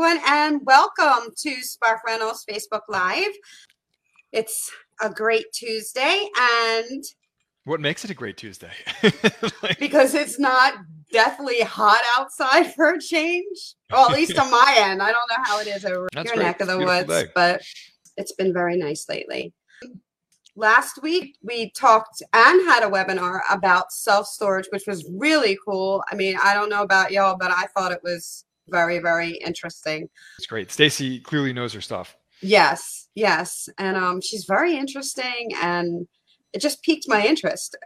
Everyone, and welcome to Spark Rentals Facebook Live. It's a great Tuesday, and What makes it a great Tuesday? Like, because it's not deathly hot outside for a change, well, at least on my end. I don't know how it is over That's your great. neck of the woods, day. but it's been very nice lately. Last week, we talked and had a webinar about self storage, which was really cool. I mean, I don't know about y'all, but I thought it was very, very interesting. it's great. Stacy clearly knows her stuff. Yes, yes. And um she's very interesting and it just piqued my interest.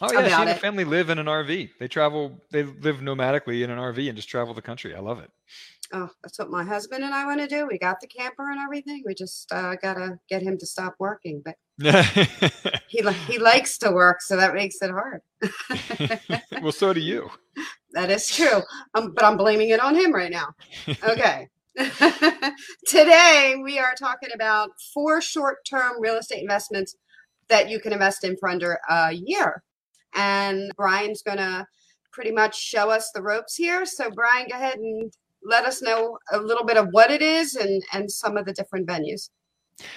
Oh yeah, she and her family live in an RV. They travel. They live nomadically in an RV and just travel the country. I love it. Oh, that's what my husband and I want to do. We got the camper and everything. We just uh, gotta get him to stop working, but he he likes to work, so that makes it hard. well, so do you. that is true. Um, but I'm blaming it on him right now. Okay. Today we are talking about four short-term real estate investments that you can invest in for under a year. And Brian's gonna pretty much show us the ropes here. So Brian, go ahead and let us know a little bit of what it is and and some of the different venues.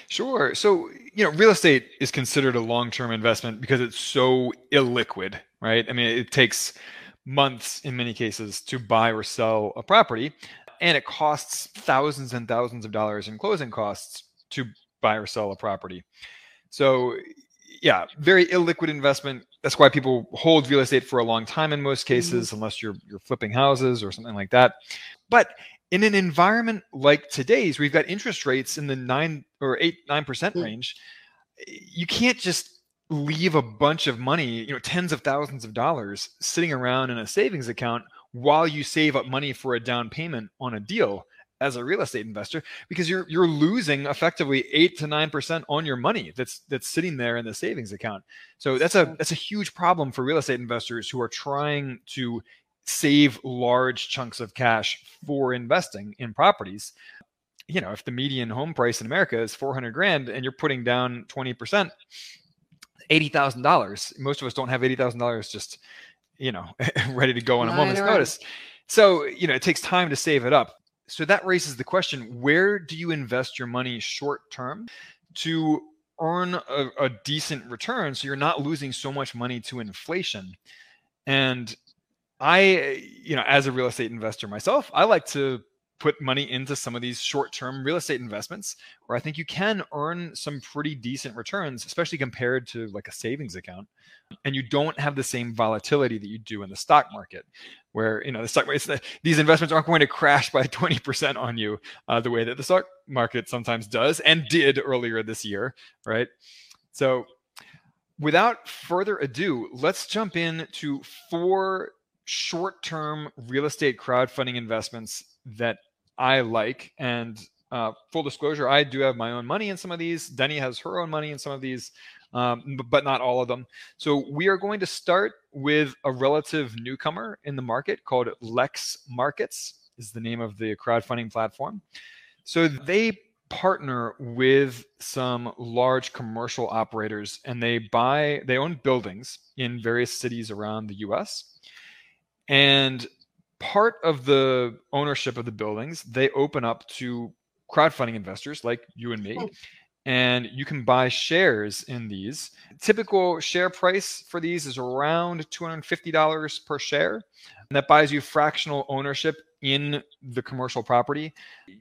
Sure. So, you know, real estate is considered a long term investment because it's so illiquid, right? I mean, it takes months in many cases to buy or sell a property, and it costs thousands and thousands of dollars in closing costs to buy or sell a property. So, yeah, very illiquid investment. That's why people hold real estate for a long time in most cases, unless you're you're flipping houses or something like that. But in an environment like today's, we've got interest rates in the nine or eight, nine percent Mm. range. You can't just leave a bunch of money, you know, tens of thousands of dollars sitting around in a savings account while you save up money for a down payment on a deal as a real estate investor because you're you're losing effectively eight to nine percent on your money that's that's sitting there in the savings account. So that's a that's a huge problem for real estate investors who are trying to save large chunks of cash for investing in properties. You know, if the median home price in America is 400 grand and you're putting down 20%, $80,000. Most of us don't have $80,000 just, you know, ready to go on a moment's notice. So, you know, it takes time to save it up. So that raises the question where do you invest your money short term to earn a, a decent return so you're not losing so much money to inflation? And I, you know, as a real estate investor myself, I like to put money into some of these short-term real estate investments where I think you can earn some pretty decent returns, especially compared to like a savings account. And you don't have the same volatility that you do in the stock market, where you know the stock market, these investments aren't going to crash by 20% on you uh, the way that the stock market sometimes does and did earlier this year, right? So, without further ado, let's jump into four short-term real estate crowdfunding investments that I like. And uh, full disclosure, I do have my own money in some of these. Deni has her own money in some of these, um, but not all of them. So we are going to start with a relative newcomer in the market called Lex Markets. Is the name of the crowdfunding platform. So they partner with some large commercial operators and they buy they own buildings in various cities around the US and part of the ownership of the buildings they open up to crowdfunding investors like you and me Hmm. and you can buy shares in these. Typical share price for these is around $250 per share and that buys you fractional ownership in the commercial property.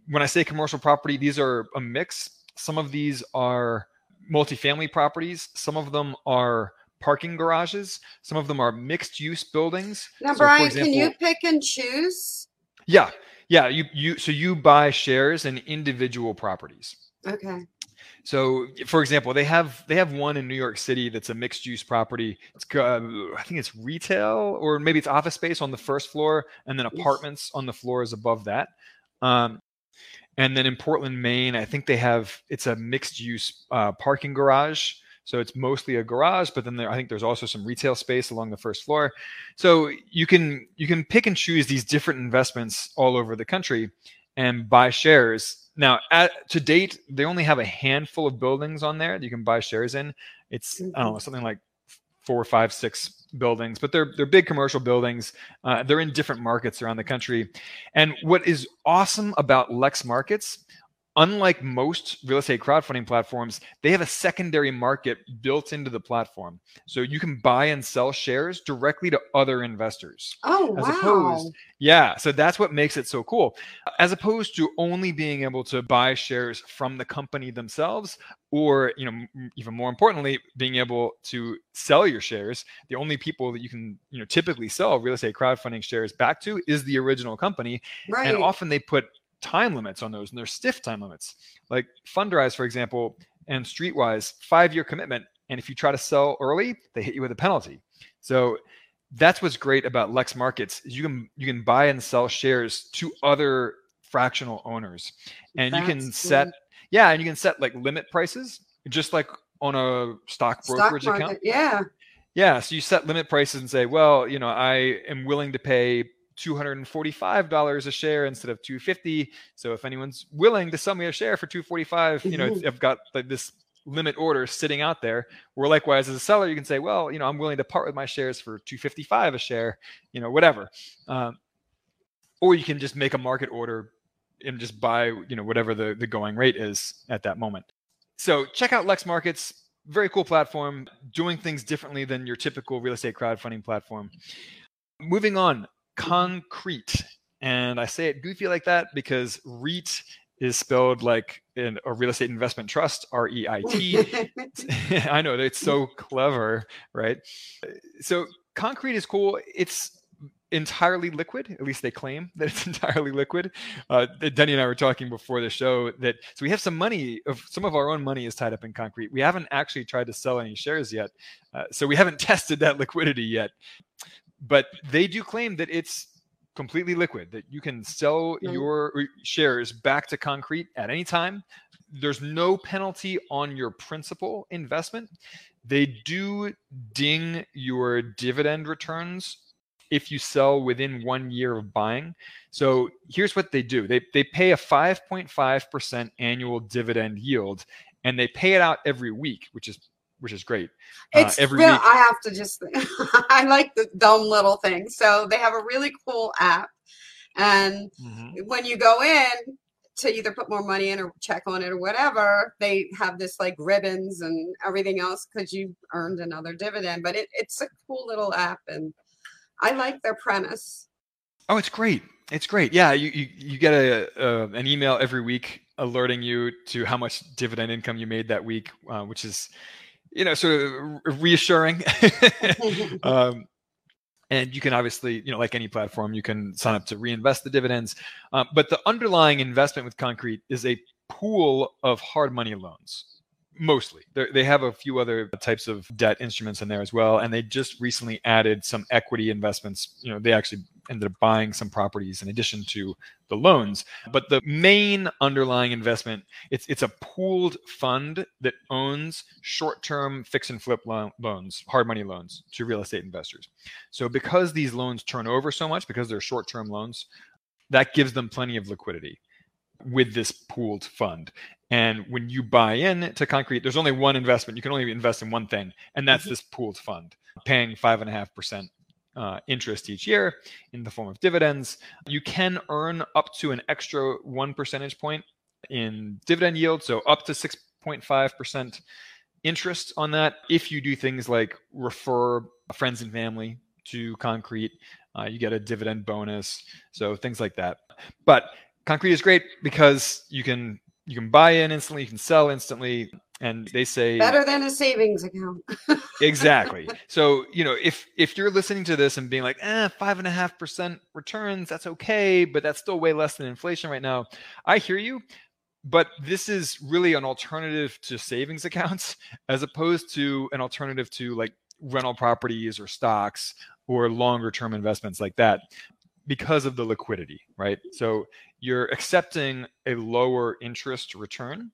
When i say commercial property these are a mix. Some of these are multifamily properties. Some of them are parking garages some of them are mixed use buildings Now, So, Brian, can you pick and choose? yeah yeah you you so you buy shares in individual properties Okay. So, for example, they have they have one in New York City that's a mixed use property. It's uh, I think it's retail or maybe it's office space on the first floor, and then apartments on the floors above that. Um, and then in Portland, Maine, I think they have it's a mixed use uh, parking garage. So it's mostly a garage, but then there, I think there's also some retail space along the first floor. So you can you can pick and choose these different investments all over the country and buy shares now, at, to date, they only have a handful of buildings on there that you can buy shares in. It's I don't know something like four, five, six buildings, but they're they're big commercial buildings. Uh, they're in different markets around the country. And what is awesome about Lex Markets unlike most real estate crowdfunding platforms, they have a secondary market built into the platform. So you can buy and sell shares directly to other investors. Oh, as wow. Opposed, yeah. So that's what makes it so cool. As opposed to only being able to buy shares from the company themselves, or, you know, even more importantly, being able to sell your shares. The only people that you can, you know, typically sell real estate crowdfunding shares back to is the original company. right. And often they put time limits on those and they're stiff time limits. Like Fundrise, for example, and Streitwise, five year commitment. And if you try to sell early, they hit you with a penalty. So that's what's great about Lex Markets is you can you can buy and sell shares to other fractional owners. And you can set yeah, and you can set like limit prices just like on a stock Stock brokerage market, account. Yeah. Yeah, so you set limit prices and say, well, you know, I am willing to pay $245 a share instead of 250. So if anyone's willing to sell me a share for 245, you know, Mhm. I've got like this limit order sitting out there. Where likewise as a seller, you can say, well, you know, I'm willing to part with my shares for 255 a share, you know, whatever. Um, or you can just make a market order and just buy, you know, whatever the, the going rate is at that moment. So check out Lex Markets. Very cool platform, doing things differently than your typical real estate crowdfunding platform. Moving on, Concreit. And I say it goofy like that because REIT is spelled like in a real estate investment trust, R E I T. I know it's so clever, right? So Concreit is cool. It's entirely liquid. At least they claim that it's entirely liquid. Uh, Deni and I were talking before the show that so we have some money of some of our own money is tied up in Concreit. We haven't actually tried to sell any shares yet, uh, so we haven't tested that liquidity yet. But they do claim that it's completely liquid that you can sell Mhm. your shares back to Concreit at any time. There's no penalty on your principal investment. They do ding your dividend returns if you sell within one year of buying. So here's what they do. They, they pay a 5.5% annual dividend yield and they pay it out every week which is which is great Uh, It's every real. week I have to just. I like the dumb little things. So they have a really cool app, and when you go in to either put more money in or check on it or whatever, they have this like ribbons and everything else because you earned another dividend. But it, it's a cool little app, and I like their premise. Oh, it's great. It's great. Yeah, you you, you get a, uh, an email every week alerting you to how much dividend income you made that week, uh, which is, you know, sort of reassuring. um, and you can obviously, you know, like any platform, you can sign up to reinvest the dividends. Uh, but the underlying investment with Concreit is a pool of hard money loans. Mostly, They're, they have a few other types of debt instruments in there as well, and they just recently added some equity investments. You know, they actually ended up buying some properties in addition to the loans. But the main underlying investment, it's it's a pooled fund that owns short-term fix and flip lo- loans, hard money loans to real estate investors. So because these loans turn over so much, because they're short-term loans, that gives them plenty of liquidity with this pooled fund. And when you buy in to Concreit, there's only one investment. You can only invest in one thing, and that's Mhm. this pooled fund, paying five and a half percent uh, interest each year in the form of dividends. You can earn up to an extra one percentage point in dividend yield, so up to 6.5% interest on that if you do things like refer friends and family to Concreit. Uh, you get a dividend bonus, so things like that. But Concreit is great because you can you can buy in instantly, you can sell instantly, and they say Better than a savings account. exactly so you know if if you're listening to this and being like eh five and a half percent returns that's okay but that's still way less than inflation right now i hear you but this is really an alternative to savings accounts as opposed to an alternative to like rental properties or stocks or longer term investments like that because of the liquidity, right? So you're accepting a lower interest return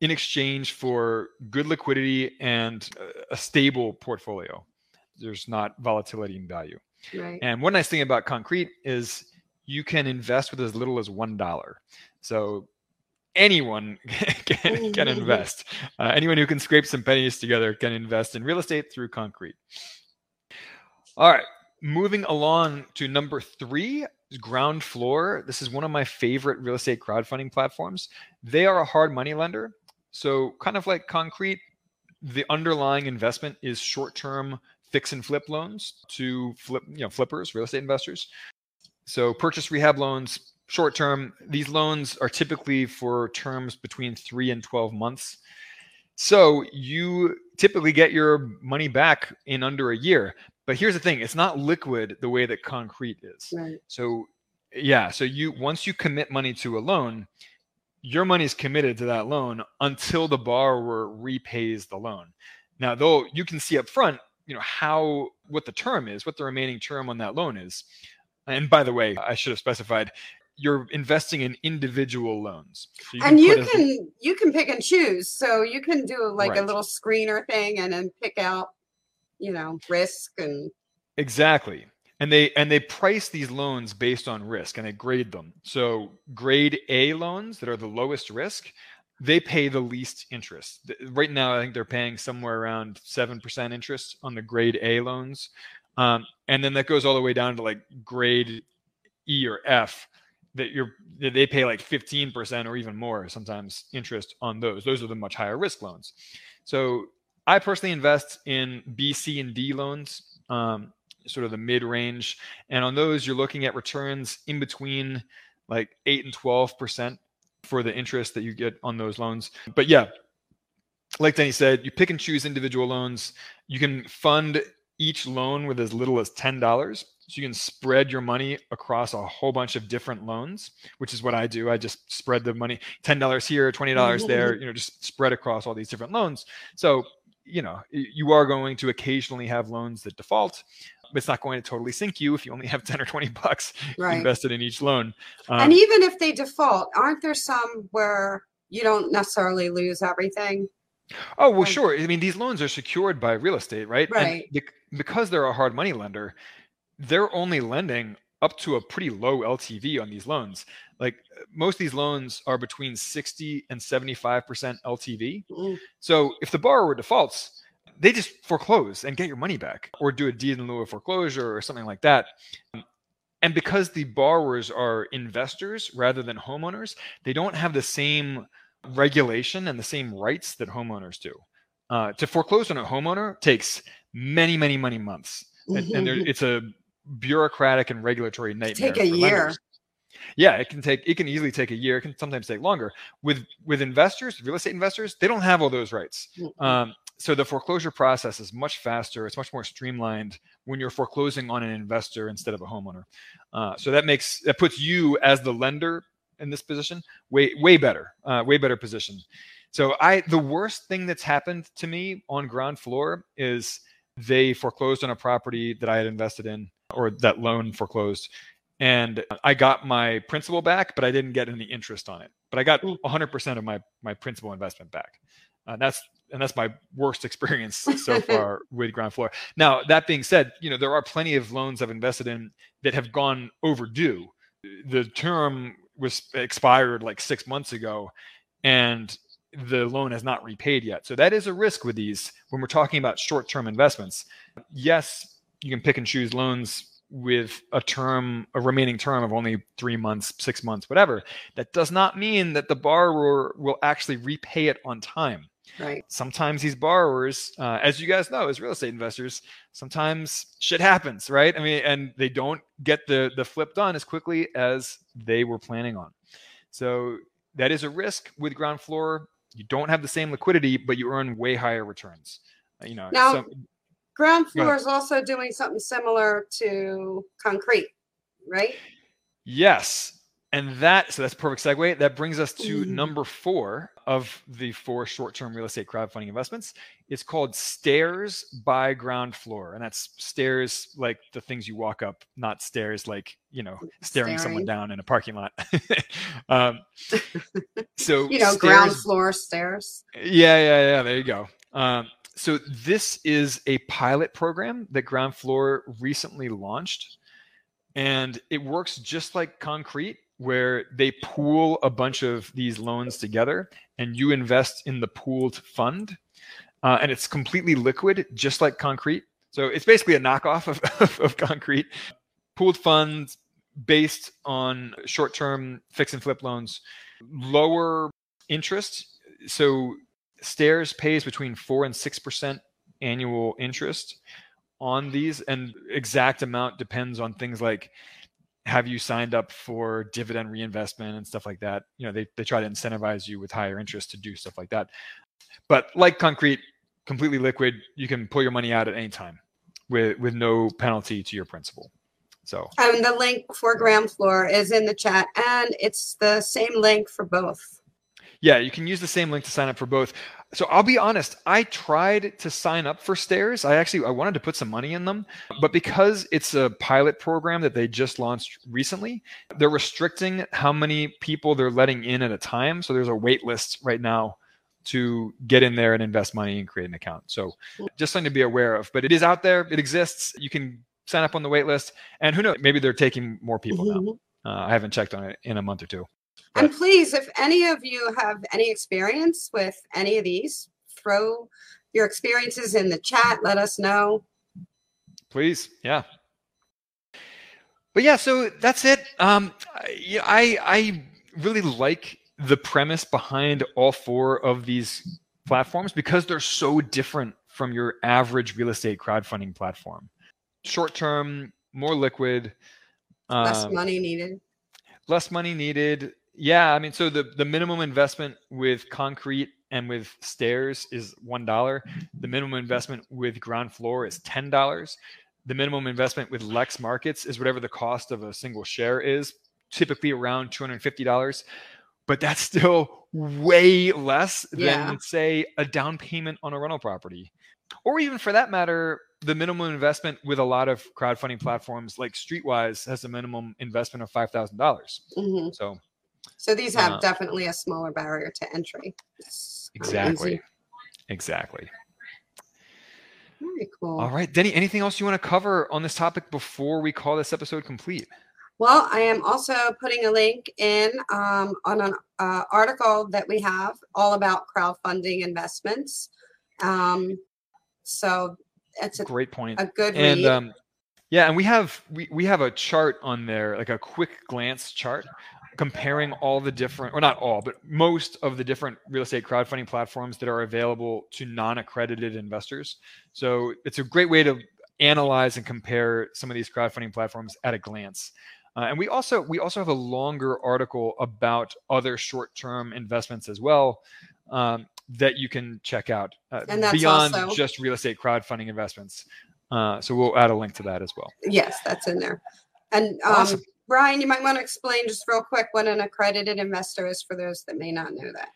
in exchange for good liquidity and a stable portfolio. There's not volatility in value. Right. And one nice thing about Concreit is you can invest with as little as one dollar. So anyone can, can invest. Uh, anyone who can scrape some pennies together can invest in real estate through Concreit. All right, moving along to number three ground floor. This is one of my favorite real estate crowdfunding platforms. They are a hard money lender. So kind of like Concreit the underlying investment is short-term fix and flip loans to flip you know flippers real estate investors. So purchase rehab loans short term these loans are typically for terms between 3 and 12 months. So you typically get your money back in under a year but here's the thing it's not liquid the way that Concreit is. Right. so yeah so you once you commit money to a loan your money is committed to that loan until the borrower repays the loan. Now though you can see up front you know how what the term is what the remaining term on that loan is. And by the way i should have specified you're investing in individual loans. So and put you can you can pick and choose. So you can do like a little screener thing and then pick out you know risk and Exactly. And they and they price these loans based on risk and they grade them. So grade A loans that are the lowest risk, they pay the least interest. Right now, I think they're paying somewhere around seven percent interest on the grade A loans, um, and then that goes all the way down to like grade E or F. That you're that they pay like fifteen percent or even more sometimes interest on those. Those are the much higher risk loans. So I personally invest in B, C, and D loans. Um, sort of the mid range. And on those, you're looking at returns in between like 8 and 12% for the interest that you get on those loans. But yeah, like Danny said, you pick and choose individual loans. You can fund each loan with as little as $10. So you can spread your money across a whole bunch of different loans, which is what I do. I just spread the money $10 here, $20 there, you know, just spread across all these different loans. So, you know, you are going to occasionally have loans that default it's not going to totally sink you if you only have 10 or 20 bucks right invested in each loan. Um, and even if they default aren't there some where you don't necessarily lose everything oh, well, like- sure. I mean, these loans are secured by real estate, right? And Right. bec- because they're a hard money lender, they're only lending up to a pretty low LTV on these loans. Like most of these loans are between 60 and 75% LTV. Mm, So if the borrower defaults, they just foreclose and get your money back or do a deed in lieu of foreclosure or something like that. And because the borrowers are investors rather than homeowners, they don't have the same regulation and the same rights that homeowners do. Uh, to foreclose on a homeowner takes many, many, many months. And, and there, it's a bureaucratic and regulatory nightmare. take a year. lenders. Yeah, it can take it can easily take a year. It can sometimes take longer. With with investors, real estate investors, they don't have all those rights. Um, so the foreclosure process is much faster. It's much more streamlined when you're foreclosing on an investor instead of a homeowner. Uh, so that makes that puts you as the lender in this position way way better, uh, way better position. So I the worst thing that's happened to me on ground floor is they foreclosed on a property that I had invested in, or that loan foreclosed, and I got my principal back, but I didn't get any interest on it. But I got Mm. 100% of my my principal investment back. Uh, that's and that's my worst experience so far with ground floor. Now that being said, you know there are plenty of loans I've invested in that have gone overdue. The term was expired like six months ago, and the loan has not repaid yet. So that is a risk with these when we're talking about short-term investments. Yes, you can pick and choose loans with a term, a remaining term of only three months, six months, whatever. That does not mean that the borrower will actually repay it on time. Right. Sometimes these borrowers uh, as you guys know as real estate investors sometimes shit happens right? I mean and they don't get the the flip done as quickly as they were planning on. So that is a risk with ground floor. You don't have the same liquidity but you earn way higher returns. You know Now- some- ground floor is also doing something similar to Concreit right yes And that, so that's a perfect segue. That brings us to Mhm. number four of the four short term real estate crowdfunding investments. It's called Stairs by Ground Floor. And that's stairs like the things you walk up, not stairs like, you know, staring, someone down in a parking lot. um, so, You know, ground floor stairs. yeah, yeah, yeah. There you go. Um, so this is a pilot program that Ground Floor recently launched, and it works just like Concreit, where they pool a bunch of these loans together, and you invest in the pooled fund, uh, and it's completely liquid, just like Concreit. So it's basically a knockoff of, of, of Concreit. Pooled funds based on short-term fix and flip loans, lower interest. So Stairs pays between four and six percent annual interest on these, and exact amount depends on things like have you signed up for dividend reinvestment and stuff like that. You know, they, they try to incentivize you with higher interest to do stuff like that. But like Concreit, completely liquid, you can pull your money out at any time with with no penalty to your principal. So And the link for ground floor is in the chat, and it's the same link for both. Yeah, you can use the same link to sign up for both. So I'll be honest, I tried to sign up for Stairs. I actually I wanted to put some money in them, but because it's a pilot program that they just launched recently, they're restricting how many people they're letting in at a time. So there's a wait list right now to get in there and invest money and create an account. So just something to be aware of, but it is out there, it exists. You can sign up on the wait list and who knows, maybe they're taking more people now. Mhm. Uh, I haven't checked on it in a month or two. And please, if any of you have any experience with any of these, throw your experiences in the chat. Let us know. please yeah but yeah so that's it um I- yeah, i i really like the premise behind all four of these platforms because they're so different from your average real estate crowdfunding platform short term more liquid Less um, money needed. less money needed yeah i mean so the the minimum investment with Concreit and with stairs is one dollar. The minimum investment with ground floor is ten dollars. The minimum investment with lex markets is whatever the cost of a single share is typically around $250 but that's still way less Yeah. than say a down payment on a rental property. Or even for that matter the minimum investment with a lot of crowdfunding platforms like Streitwise has a minimum investment of $5000 hmm so So these have Uh, definitely a smaller barrier to entry. It's exactly exactly Very cool. all right deni anything else you want to cover on this topic before we call this episode complete Well, I am also putting a link in um, on an uh, article that we have all about crowdfunding investments. Um, so it's a, great point a good and read. um, yeah and we have we, we have a chart on there like a quick glance chart comparing all the different or not all but most of the different real estate crowdfunding platforms that are available to non-accredited investors so it's a great way to analyze and compare some of these crowdfunding platforms at a glance uh, and we also we also have a longer article about other short-term investments as well um, that you can check out uh, beyond also- just real estate crowdfunding investments. Uh, so we'll add a link to that as well. yes, that's in there. And um, Awesome. Brian, you might want to explain just real quick what an accredited investor is for those that may not know that.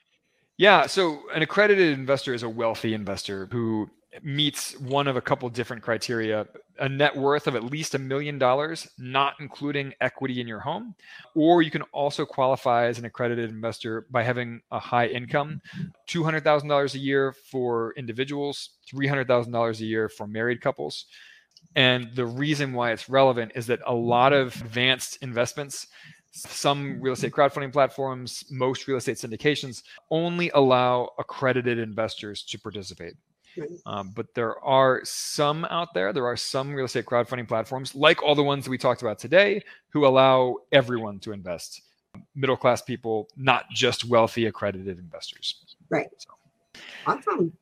Yeah. So an accredited investor is a wealthy investor who meets one of a couple different criteria a net worth of at least a million dollars, not including equity in your home. Or you can also qualify as an accredited investor by having a high income $200,000 a year for individuals, $300,000 a year for married couples. And the reason why it's relevant is that a lot of advanced investments, some real estate crowdfunding platforms, most real estate syndications only allow accredited investors to participate. Um, but there are some out there, there are some real estate crowdfunding platforms, like all the ones that we talked about today, who allow everyone to invest middle class people, not just wealthy accredited investors. Right. So. Awesome.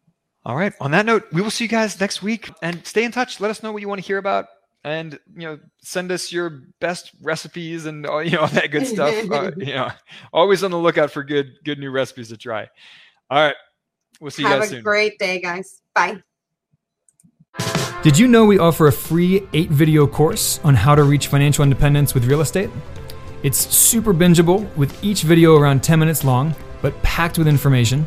All right. On that note, we will see you guys next week and stay in touch. Let us know what you want to hear about and you know send us your best recipes and all, you know all that good stuff. uh, you know, always on the lookout for good good new recipes to try. All right. We'll see you Have guys soon. Have a great day, guys. Bye. Did you know we offer a free eight video course on how to reach financial independence with real estate? It's super bingeable with each video around 10 minutes long, but packed with information.